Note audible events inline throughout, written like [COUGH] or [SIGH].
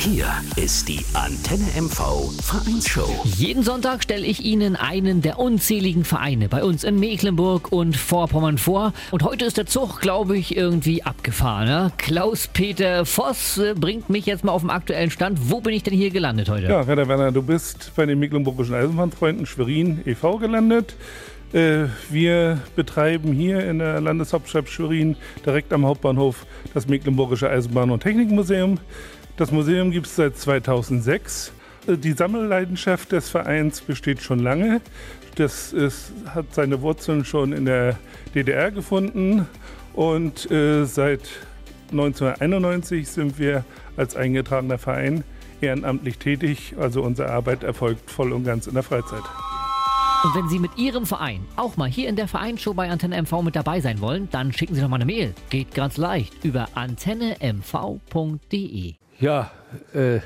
Hier ist die Antenne MV Vereinsshow. Jeden Sonntag stelle ich Ihnen einen der unzähligen Vereine bei uns in Mecklenburg und Vorpommern vor. Und heute ist der Zug, glaube ich, irgendwie abgefahren. Ja? Klaus-Peter Voss äh, bringt mich jetzt mal auf den aktuellen Stand. Wo bin ich denn hier gelandet heute? Ja, Werner Werner, du bist bei den Mecklenburgischen Eisenbahnfreunden Schwerin e.V. gelandet. Äh, wir betreiben hier in der Landeshauptstadt Schwerin direkt am Hauptbahnhof das Mecklenburgische Eisenbahn- und Technikmuseum. Das Museum gibt es seit 2006. Äh, die Sammelleidenschaft des Vereins besteht schon lange. Das ist, hat seine Wurzeln schon in der DDR gefunden und äh, seit 1991 sind wir als eingetragener Verein ehrenamtlich tätig. Also unsere Arbeit erfolgt voll und ganz in der Freizeit. Und wenn Sie mit Ihrem Verein auch mal hier in der Vereinsshow bei Antenne MV mit dabei sein wollen, dann schicken Sie doch mal eine Mail. Geht ganz leicht über antennemv.de. Ja, äh,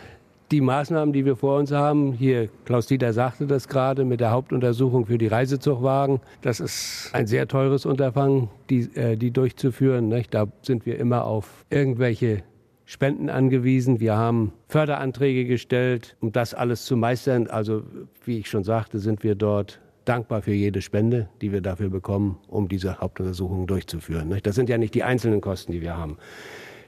die Maßnahmen, die wir vor uns haben, hier Klaus-Dieter sagte das gerade mit der Hauptuntersuchung für die Reisezugwagen, das ist ein sehr teures Unterfangen, die, äh, die durchzuführen. Nicht? Da sind wir immer auf irgendwelche Spenden angewiesen. Wir haben Förderanträge gestellt, um das alles zu meistern. Also, wie ich schon sagte, sind wir dort dankbar für jede Spende, die wir dafür bekommen, um diese Hauptuntersuchungen durchzuführen. Das sind ja nicht die einzelnen Kosten, die wir haben.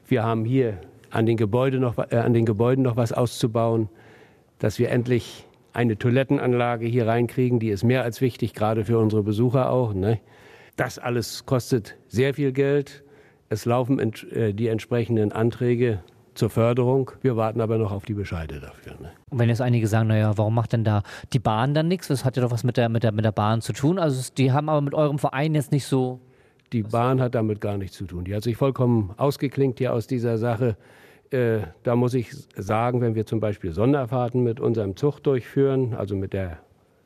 Wir haben hier an den, Gebäude noch, äh, an den Gebäuden noch was auszubauen, dass wir endlich eine Toilettenanlage hier reinkriegen. Die ist mehr als wichtig, gerade für unsere Besucher auch. Ne? Das alles kostet sehr viel Geld. Es laufen ent, äh, die entsprechenden Anträge zur Förderung. Wir warten aber noch auf die Bescheide dafür. Ne? Und wenn jetzt einige sagen, naja, warum macht denn da die Bahn dann nichts? Das hat ja doch was mit der, mit der, mit der Bahn zu tun. Also die haben aber mit eurem Verein jetzt nicht so. Die Bahn hat damit gar nichts zu tun. Die hat sich vollkommen ausgeklinkt hier aus dieser Sache. Äh, da muss ich sagen, wenn wir zum Beispiel Sonderfahrten mit unserem Zug durchführen, also mit der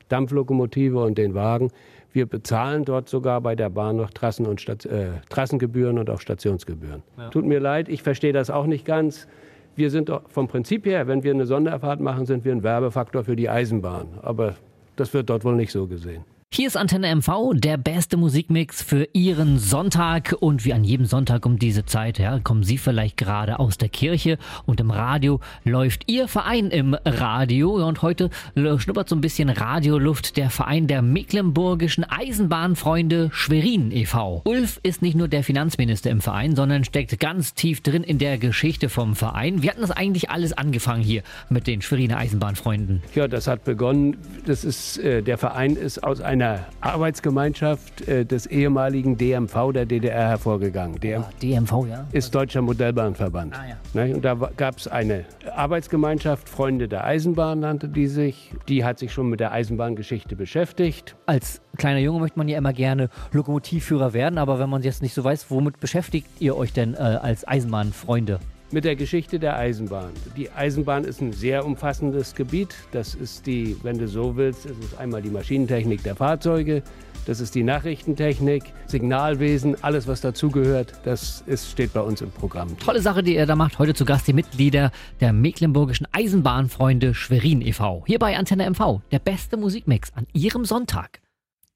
Dampflokomotive und den Wagen, wir bezahlen dort sogar bei der Bahn noch Trassen und Stat äh, Trassengebühren und auch Stationsgebühren. Ja. Tut mir leid, ich verstehe das auch nicht ganz. Wir sind vom Prinzip her, wenn wir eine Sonderfahrt machen, sind wir ein Werbefaktor für die Eisenbahn. Aber das wird dort wohl nicht so gesehen. Hier ist Antenne MV, der beste Musikmix für Ihren Sonntag. Und wie an jedem Sonntag um diese Zeit, ja, kommen Sie vielleicht gerade aus der Kirche und im Radio läuft Ihr Verein im Radio. Und heute schnuppert so ein bisschen Radioluft der Verein der Mecklenburgischen Eisenbahnfreunde Schwerin e.V. Ulf ist nicht nur der Finanzminister im Verein, sondern steckt ganz tief drin in der Geschichte vom Verein. Wie hatten das eigentlich alles angefangen hier mit den Schweriner Eisenbahnfreunden? Ja, das hat begonnen. Das ist, äh, der Verein ist aus einer einer Arbeitsgemeinschaft äh, des ehemaligen DMV der DDR hervorgegangen. DM ah, DMV, ja? Ist Deutscher Modellbahnverband. Ah, ja. ne? Und da gab es eine Arbeitsgemeinschaft, Freunde der Eisenbahn nannte die sich. Die hat sich schon mit der Eisenbahngeschichte beschäftigt. Als kleiner Junge möchte man ja immer gerne Lokomotivführer werden, aber wenn man jetzt nicht so weiß, womit beschäftigt ihr euch denn äh, als Eisenbahnfreunde? Mit der Geschichte der Eisenbahn. Die Eisenbahn ist ein sehr umfassendes Gebiet. Das ist die, wenn du so willst, ist es einmal die Maschinentechnik der Fahrzeuge, das ist die Nachrichtentechnik, Signalwesen, alles was dazugehört, das ist, steht bei uns im Programm. Tolle Sache, die ihr da macht. Heute zu Gast die Mitglieder der Mecklenburgischen Eisenbahnfreunde Schwerin e.V. Hier bei Antenne MV, der beste Musikmix an Ihrem Sonntag.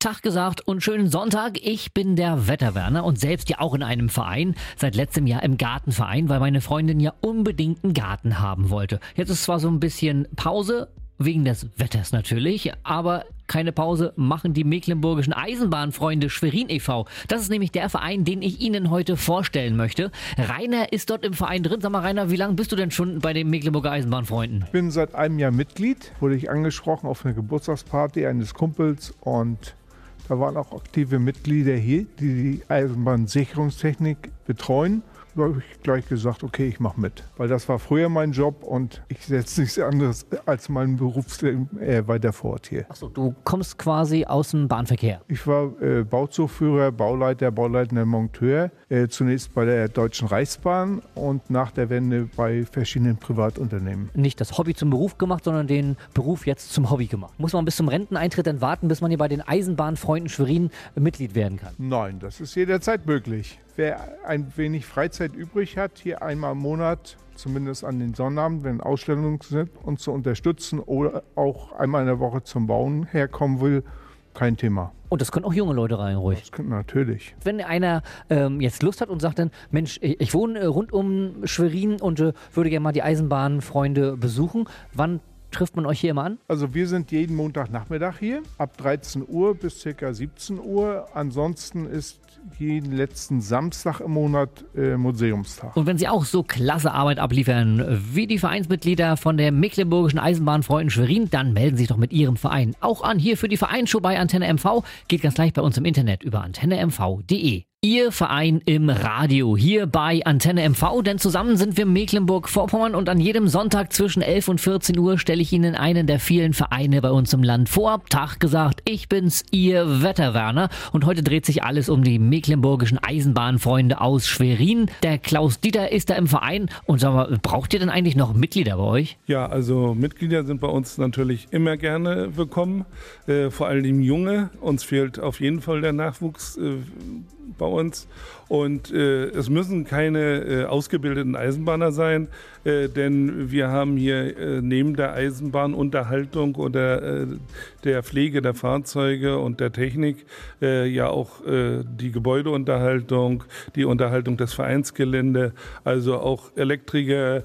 Tag gesagt und schönen Sonntag. Ich bin der Wetterwerner und selbst ja auch in einem Verein, seit letztem Jahr im Gartenverein, weil meine Freundin ja unbedingt einen Garten haben wollte. Jetzt ist zwar so ein bisschen Pause, wegen des Wetters natürlich, aber keine Pause machen die mecklenburgischen Eisenbahnfreunde Schwerin e.V. Das ist nämlich der Verein, den ich Ihnen heute vorstellen möchte. Rainer ist dort im Verein drin. Sag mal, Rainer, wie lange bist du denn schon bei den Mecklenburger Eisenbahnfreunden? Ich bin seit einem Jahr Mitglied, wurde ich angesprochen auf eine Geburtstagsparty eines Kumpels und da waren auch aktive Mitglieder hier, die die Eisenbahnsicherungstechnik betreuen habe ich gleich gesagt, okay, ich mache mit. Weil das war früher mein Job und ich setze nichts anderes als meinen Berufsleben äh, weiter fort hier. Achso, du kommst quasi aus dem Bahnverkehr. Ich war äh, Bauzugführer, Bauleiter, bauleitender Monteur. Äh, zunächst bei der Deutschen Reichsbahn und nach der Wende bei verschiedenen Privatunternehmen. Nicht das Hobby zum Beruf gemacht, sondern den Beruf jetzt zum Hobby gemacht. Muss man bis zum Renteneintritt dann warten, bis man hier bei den Eisenbahnfreunden Schwerin Mitglied werden kann? Nein, das ist jederzeit möglich. Wer ein wenig Freizeit übrig hat, hier einmal im Monat, zumindest an den Sonnabend, wenn Ausstellungen sind, uns zu unterstützen oder auch einmal in der Woche zum Bauen herkommen will, kein Thema. Und das können auch junge Leute rein, ruhig. Das kann, natürlich. Wenn einer ähm, jetzt Lust hat und sagt dann, Mensch, ich, ich wohne äh, rund um Schwerin und äh, würde gerne mal die Eisenbahnfreunde besuchen, wann trifft man euch hier immer an? Also wir sind jeden Montagnachmittag hier, ab 13 Uhr bis ca. 17 Uhr. Ansonsten ist jeden letzten Samstag im Monat äh, Museumstag. Und wenn Sie auch so klasse Arbeit abliefern wie die Vereinsmitglieder von der Mecklenburgischen Eisenbahnfreunden Schwerin, dann melden Sie sich doch mit Ihrem Verein auch an. Hier für die Vereinsshow bei Antenne MV. Geht ganz leicht bei uns im Internet über antennemv.de. Ihr Verein im Radio hier bei Antenne MV, denn zusammen sind wir Mecklenburg-Vorpommern und an jedem Sonntag zwischen 11 und 14 Uhr stelle ich Ihnen einen der vielen Vereine bei uns im Land vor. Tag gesagt, ich bin's, Ihr Wetterwerner und heute dreht sich alles um die mecklenburgischen Eisenbahnfreunde aus Schwerin. Der Klaus Dieter ist da im Verein und sag mal, braucht ihr denn eigentlich noch Mitglieder bei euch? Ja, also Mitglieder sind bei uns natürlich immer gerne willkommen, äh, vor allem junge. Uns fehlt auf jeden Fall der Nachwuchs. Äh, bei uns. Und äh, es müssen keine äh, ausgebildeten Eisenbahner sein, äh, denn wir haben hier äh, neben der Eisenbahnunterhaltung oder äh, der Pflege der Fahrzeuge und der Technik äh, ja auch die Gebäudeunterhaltung, die Unterhaltung des Vereinsgelände, also auch Elektriker,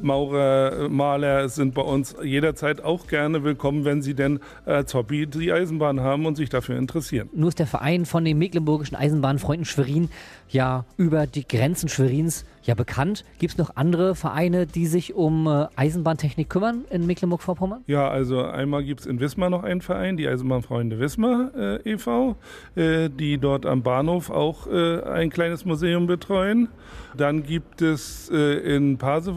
Maurer, Maler sind bei uns jederzeit auch gerne willkommen, wenn sie denn als Hobby die Eisenbahn haben und sich dafür interessieren. Nur ist der Verein von den mecklenburgischen Eisenbahnfreunden Schwerin ja über die Grenzen Schwerins ja bekannt. Gibt es noch andere Vereine, die sich um äh, Eisenbahntechnik kümmern in Mecklenburg-Vorpommern? Ja, also einmal gibt es in Wismar noch einen Verein, die Eisenbahnfreunde Wismar äh, e.V., äh, die dort am Bahnhof auch äh, ein kleines Museum betreuen. Dann gibt es äh, in Pasewalk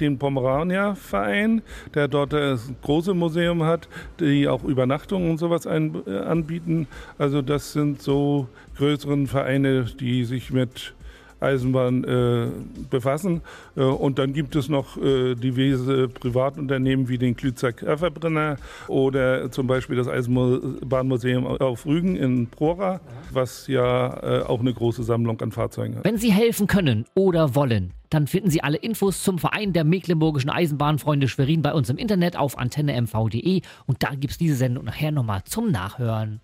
den Pomerania-Verein, der dort das große Museum hat, die auch Übernachtungen und sowas ein, äh, anbieten. Also das sind so größeren Vereine, die sich mit Eisenbahn äh, befassen. Äh, und dann gibt es noch äh, diverse Privatunternehmen wie den Klützer Verbrenner oder zum Beispiel das Eisenbahnmuseum auf Rügen in Prora, was ja äh, auch eine große Sammlung an Fahrzeugen hat. Wenn Sie helfen können oder wollen, dann finden Sie alle Infos zum Verein der Mecklenburgischen Eisenbahnfreunde Schwerin bei uns im Internet auf antennemv.de und da gibt es diese Sendung nachher nochmal zum Nachhören.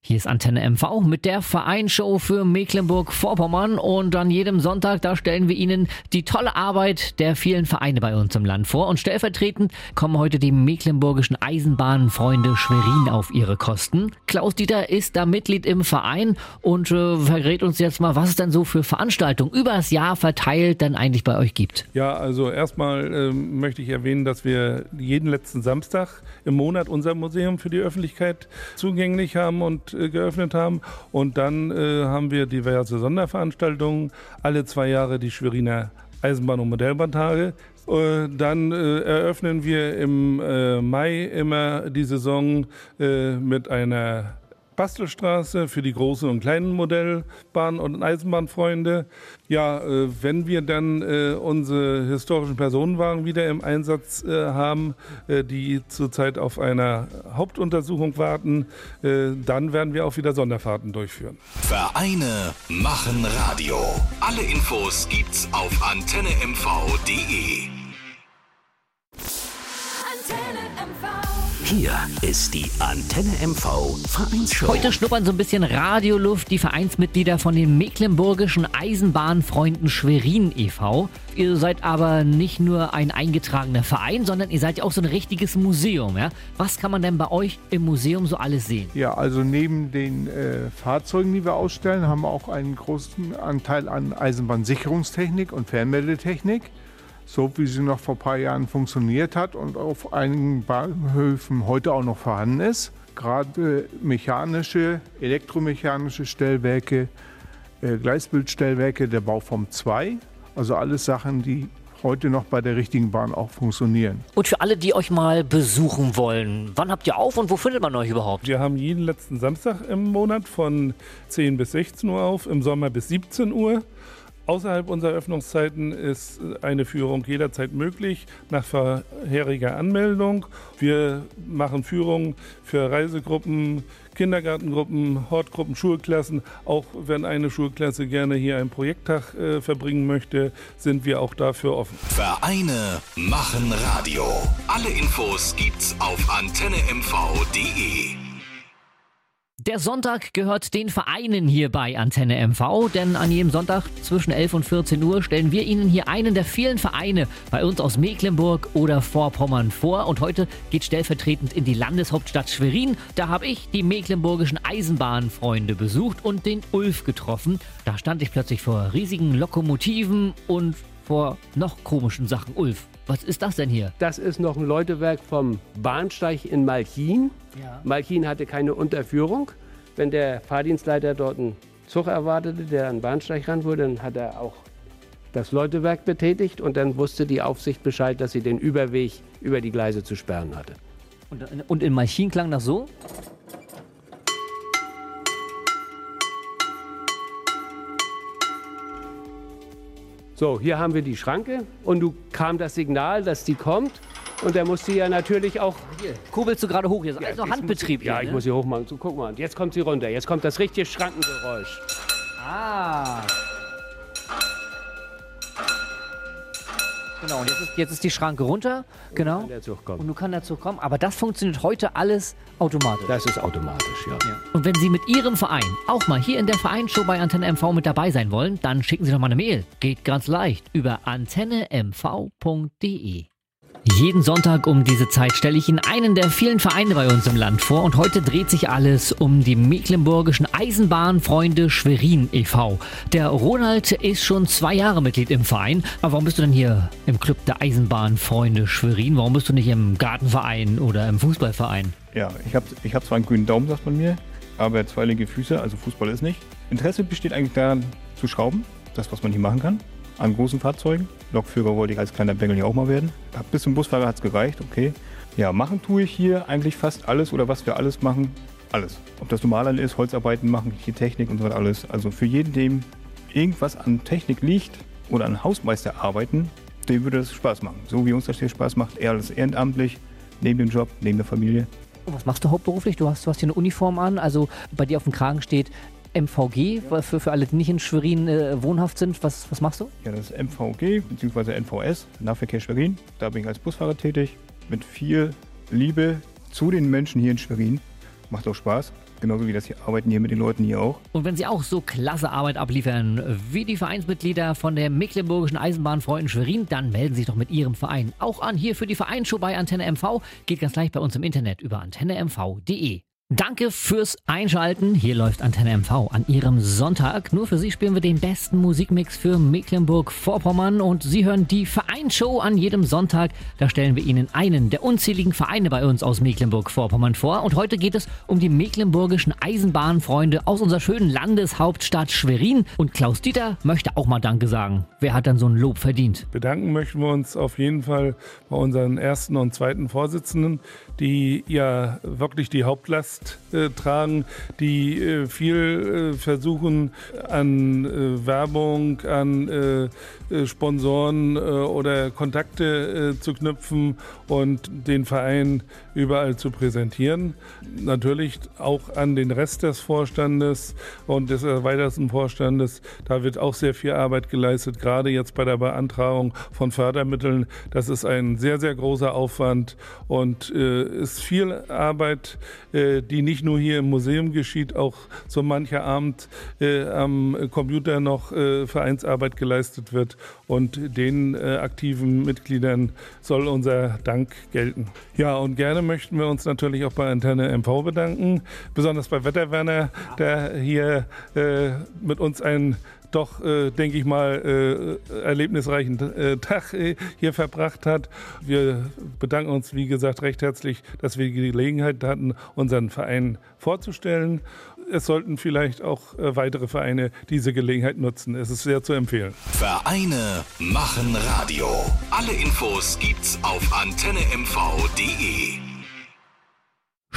Hier ist Antenne MV mit der Vereinsshow für Mecklenburg-Vorpommern und an jedem Sonntag, da stellen wir Ihnen die tolle Arbeit der vielen Vereine bei uns im Land vor und stellvertretend kommen heute die mecklenburgischen Eisenbahnfreunde Schwerin auf ihre Kosten. Klaus Dieter ist da Mitglied im Verein und äh, verrät uns jetzt mal, was es denn so für Veranstaltungen über das Jahr verteilt dann eigentlich bei euch gibt. Ja, also erstmal äh, möchte ich erwähnen, dass wir jeden letzten Samstag im Monat unser Museum für die Öffentlichkeit zugänglich haben und äh, geöffnet haben. Und dann äh, haben wir diverse Sonderveranstaltungen. Alle zwei Jahre die Schweriner Eisenbahn- und Modellbahntage. Äh, dann äh, eröffnen wir im äh, Mai immer die Saison äh, mit einer Bastelstraße für die großen und kleinen Modellbahn- und Eisenbahnfreunde. Ja, äh, wenn wir dann äh, unsere historischen Personenwagen wieder im Einsatz äh, haben, die zurzeit auf einer Hauptuntersuchung warten, dann werden wir auch wieder Sonderfahrten durchführen. Vereine machen Radio. Alle Infos gibt's auf antennemv.de. Hier ist die Antenne MV Vereinsshow. Heute schnuppern so ein bisschen Radioluft die Vereinsmitglieder von den Mecklenburgischen Eisenbahnfreunden Schwerin e.V. Ihr seid aber nicht nur ein eingetragener Verein, sondern ihr seid ja auch so ein richtiges Museum. Ja? Was kann man denn bei euch im Museum so alles sehen? Ja, also neben den äh, Fahrzeugen, die wir ausstellen, haben wir auch einen großen Anteil an Eisenbahnsicherungstechnik und Fernmeldetechnik so wie sie noch vor ein paar Jahren funktioniert hat und auf einigen Bahnhöfen heute auch noch vorhanden ist. Gerade mechanische, elektromechanische Stellwerke, äh, Gleisbildstellwerke der Bauform 2, also alles Sachen, die heute noch bei der richtigen Bahn auch funktionieren. Und für alle, die euch mal besuchen wollen, wann habt ihr auf und wo findet man euch überhaupt? Wir haben jeden letzten Samstag im Monat von 10 bis 16 Uhr auf, im Sommer bis 17 Uhr. Außerhalb unserer Öffnungszeiten ist eine Führung jederzeit möglich, nach vorheriger Anmeldung. Wir machen Führungen für Reisegruppen, Kindergartengruppen, Hortgruppen, Schulklassen. Auch wenn eine Schulklasse gerne hier einen Projekttag äh, verbringen möchte, sind wir auch dafür offen. Vereine machen Radio. Alle Infos gibt's auf antennemv.de. Der Sonntag gehört den Vereinen hier bei Antenne MV, denn an jedem Sonntag zwischen 11 und 14 Uhr stellen wir Ihnen hier einen der vielen Vereine bei uns aus Mecklenburg oder Vorpommern vor. Und heute geht stellvertretend in die Landeshauptstadt Schwerin. Da habe ich die mecklenburgischen Eisenbahnfreunde besucht und den Ulf getroffen. Da stand ich plötzlich vor riesigen Lokomotiven und vor noch komischen Sachen. Ulf, was ist das denn hier? Das ist noch ein Läutewerk vom Bahnsteig in Malchin. Ja. Malchin hatte keine Unterführung. Wenn der Fahrdienstleiter dort einen Zug erwartete, der an den Bahnsteig ran wurde, dann hat er auch das Läutewerk betätigt und dann wusste die Aufsicht Bescheid, dass sie den Überweg über die Gleise zu sperren hatte. Und, und in Malchin klang das so? So, hier haben wir die Schranke und du kam das Signal, dass die kommt. Und der musste ja natürlich auch. Hier, kurbelst du gerade hoch? Hier ist also jetzt Handbetrieb muss, Ja, hier, ich ne? muss hier hochmachen. So, guck mal, jetzt kommt sie runter. Jetzt kommt das richtige Schrankengeräusch. Ah. Genau, und jetzt ist, jetzt ist die Schranke runter. Genau. Kann der Zug kommen. Und nun kann der Zug kommen. Aber das funktioniert heute alles automatisch. Das ist automatisch, ja. Und wenn Sie mit Ihrem Verein auch mal hier in der Vereinsshow bei Antenne MV mit dabei sein wollen, dann schicken Sie doch mal eine Mail. Geht ganz leicht über antennemv.de. Jeden Sonntag um diese Zeit stelle ich Ihnen einen der vielen Vereine bei uns im Land vor und heute dreht sich alles um die mecklenburgischen Eisenbahnfreunde Schwerin e.V. Der Ronald ist schon zwei Jahre Mitglied im Verein. Aber warum bist du denn hier im Club der Eisenbahnfreunde Schwerin? Warum bist du nicht im Gartenverein oder im Fußballverein? Ja, ich habe ich hab zwar einen grünen Daumen, sagt man mir, aber zwei linke Füße, also Fußball ist nicht. Interesse besteht eigentlich daran, zu schrauben, das, was man hier machen kann, an großen Fahrzeugen. Lokführer wollte ich als kleiner Bengel hier auch mal werden. Bis zum Busfahrer hat es gereicht, okay. Ja, machen tue ich hier eigentlich fast alles oder was wir alles machen, alles. Ob das Normalern ist, Holzarbeiten machen, hier Technik und so weiter alles. Also für jeden, dem irgendwas an Technik liegt oder an Hausmeisterarbeiten, dem würde das Spaß machen. So wie uns das hier Spaß macht, eher alles ehrenamtlich, neben dem Job, neben der Familie. Was machst du hauptberuflich? Du hast, du hast hier eine Uniform an, also bei dir auf dem Kragen steht MVG, für, für alle, die nicht in Schwerin äh, wohnhaft sind. Was, was machst du? Ja, das ist MVG bzw. NVS, Nahverkehr Schwerin. Da bin ich als Busfahrer tätig. Mit viel Liebe zu den Menschen hier in Schwerin. Macht auch Spaß. Genauso wie das hier Arbeiten hier mit den Leuten hier auch. Und wenn Sie auch so klasse Arbeit abliefern wie die Vereinsmitglieder von der Mecklenburgischen Eisenbahnfreunden Schwerin, dann melden Sie sich doch mit Ihrem Verein auch an. Hier für die Vereinsshow bei Antenne MV. Geht ganz leicht bei uns im Internet über antennemv.de. Danke fürs Einschalten. Hier läuft Antenne MV an Ihrem Sonntag. Nur für Sie spielen wir den besten Musikmix für Mecklenburg-Vorpommern und Sie hören die Vereinsshow an jedem Sonntag. Da stellen wir Ihnen einen der unzähligen Vereine bei uns aus Mecklenburg-Vorpommern vor. Und heute geht es um die mecklenburgischen Eisenbahnfreunde aus unserer schönen Landeshauptstadt Schwerin. Und Klaus Dieter möchte auch mal Danke sagen. Wer hat dann so ein Lob verdient? Bedanken möchten wir uns auf jeden Fall bei unseren ersten und zweiten Vorsitzenden, die ja wirklich die Hauptlast äh, tragen, die äh, viel äh, versuchen an äh, Werbung, an äh, äh, Sponsoren oder Kontakte zu knüpfen und den Verein überall zu präsentieren. Natürlich auch an den Rest des Vorstandes und des erweiterten Vorstandes. Da wird auch sehr viel Arbeit geleistet, gerade jetzt bei der Beantragung von Fördermitteln. Das ist ein sehr, sehr großer Aufwand und ist viel Arbeit, die nicht nur hier im Museum geschieht, auch so mancher Abend äh, am Computer noch äh, Vereinsarbeit geleistet wird. Und den äh, aktiven Mitgliedern soll unser Dank gelten. Ja, und gerne möchten wir uns natürlich auch bei Antenne MV bedanken, besonders bei Wetterwerner, der hier äh, mit uns ein doch, äh, denke ich mal, äh, erlebnisreichen äh, Tag äh, hier verbracht hat. Wir bedanken uns, wie gesagt, recht herzlich, dass wir die Gelegenheit hatten, unseren Verein vorzustellen. Es sollten vielleicht auch äh, weitere Vereine diese Gelegenheit nutzen. Es ist sehr zu empfehlen. Vereine machen Radio. Alle Infos gibt's auf antennemmv.de.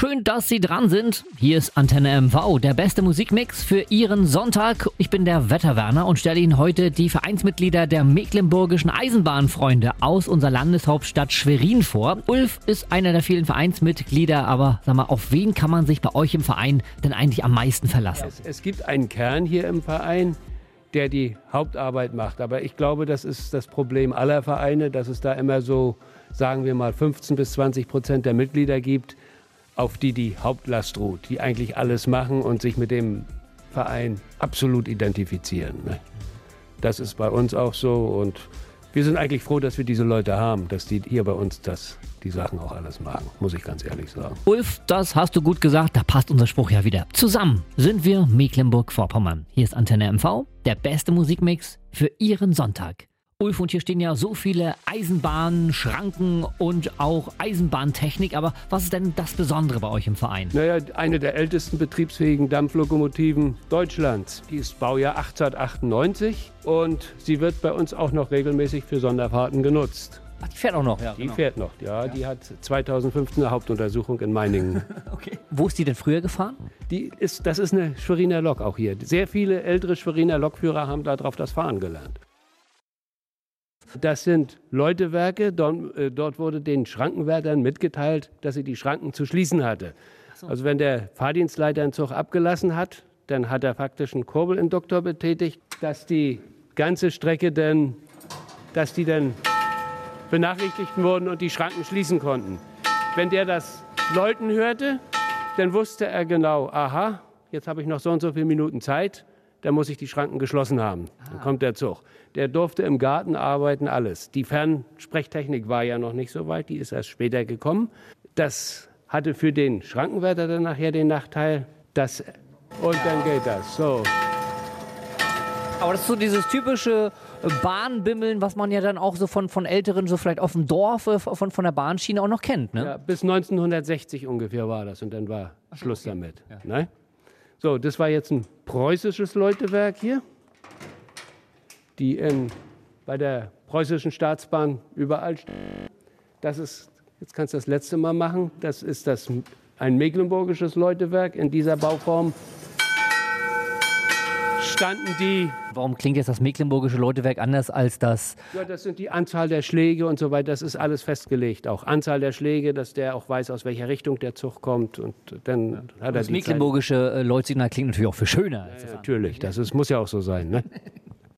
Schön, dass Sie dran sind. Hier ist Antenne MV, der beste Musikmix für Ihren Sonntag. Ich bin der Wetterwerner und stelle Ihnen heute die Vereinsmitglieder der Mecklenburgischen Eisenbahnfreunde aus unserer Landeshauptstadt Schwerin vor. Ulf ist einer der vielen Vereinsmitglieder, aber sag mal, auf wen kann man sich bei euch im Verein denn eigentlich am meisten verlassen? Es, es gibt einen Kern hier im Verein, der die Hauptarbeit macht. Aber ich glaube, das ist das Problem aller Vereine, dass es da immer so, sagen wir mal, 15 bis 20 Prozent der Mitglieder gibt, auf die die Hauptlast ruht, die eigentlich alles machen und sich mit dem Verein absolut identifizieren. Ne? Das ist bei uns auch so und wir sind eigentlich froh, dass wir diese Leute haben, dass die hier bei uns das, die Sachen auch alles machen, muss ich ganz ehrlich sagen. Ulf, das hast du gut gesagt, da passt unser Spruch ja wieder. Zusammen sind wir Mecklenburg-Vorpommern. Hier ist Antenne MV, der beste Musikmix für Ihren Sonntag. Ulf, und hier stehen ja so viele Eisenbahnen, Schranken und auch Eisenbahntechnik. Aber was ist denn das Besondere bei euch im Verein? Naja, eine der ältesten betriebsfähigen Dampflokomotiven Deutschlands. Die ist Baujahr 1898 und sie wird bei uns auch noch regelmäßig für Sonderfahrten genutzt. Ach, die fährt auch noch, ja. Die genau. fährt noch, ja. Die hat 2015 eine Hauptuntersuchung in Meiningen. [LAUGHS] okay. Wo ist die denn früher gefahren? Die ist, das ist eine Schweriner Lok auch hier. Sehr viele ältere Schweriner Lokführer haben darauf das Fahren gelernt. Das sind Leutewerke. Dort, äh, dort wurde den Schrankenwärtern mitgeteilt, dass sie die Schranken zu schließen hatte. So. Also wenn der Fahrdienstleiter einen Zug abgelassen hat, dann hat er faktisch einen Kurbelinduktor betätigt, dass die ganze Strecke dann, dass die dann benachrichtigt wurden und die Schranken schließen konnten. Wenn der das Läuten hörte, dann wusste er genau, aha, jetzt habe ich noch so und so viele Minuten Zeit, dann muss ich die Schranken geschlossen haben. Dann ah. kommt der Zug der durfte im Garten arbeiten, alles. Die Fernsprechtechnik war ja noch nicht so weit, die ist erst später gekommen. Das hatte für den Schrankenwärter dann nachher den Nachteil, dass. Und dann geht das. So. Aber das ist so dieses typische Bahnbimmeln, was man ja dann auch so von, von Älteren, so vielleicht auf dem Dorf, äh, von, von der Bahnschiene auch noch kennt. Ne? Ja, bis 1960 ungefähr war das und dann war Schluss damit. Ja. Ne? So, das war jetzt ein preußisches Läutewerk hier die in, bei der preußischen Staatsbahn überall stehen. Das ist, jetzt kannst du das letzte Mal machen, das ist das, ein mecklenburgisches Läutewerk in dieser Bauform standen die. Warum klingt jetzt das mecklenburgische Läutewerk anders als das? Ja, das sind die Anzahl der Schläge und so weiter. Das ist alles festgelegt. Auch Anzahl der Schläge, dass der auch weiß, aus welcher Richtung der Zug kommt. Und dann ja. hat er das mecklenburgische. Äh, Läutsignal klingt natürlich auch für schöner. Ja, ja, natürlich, das ist, muss ja auch so sein. Ne? [LAUGHS]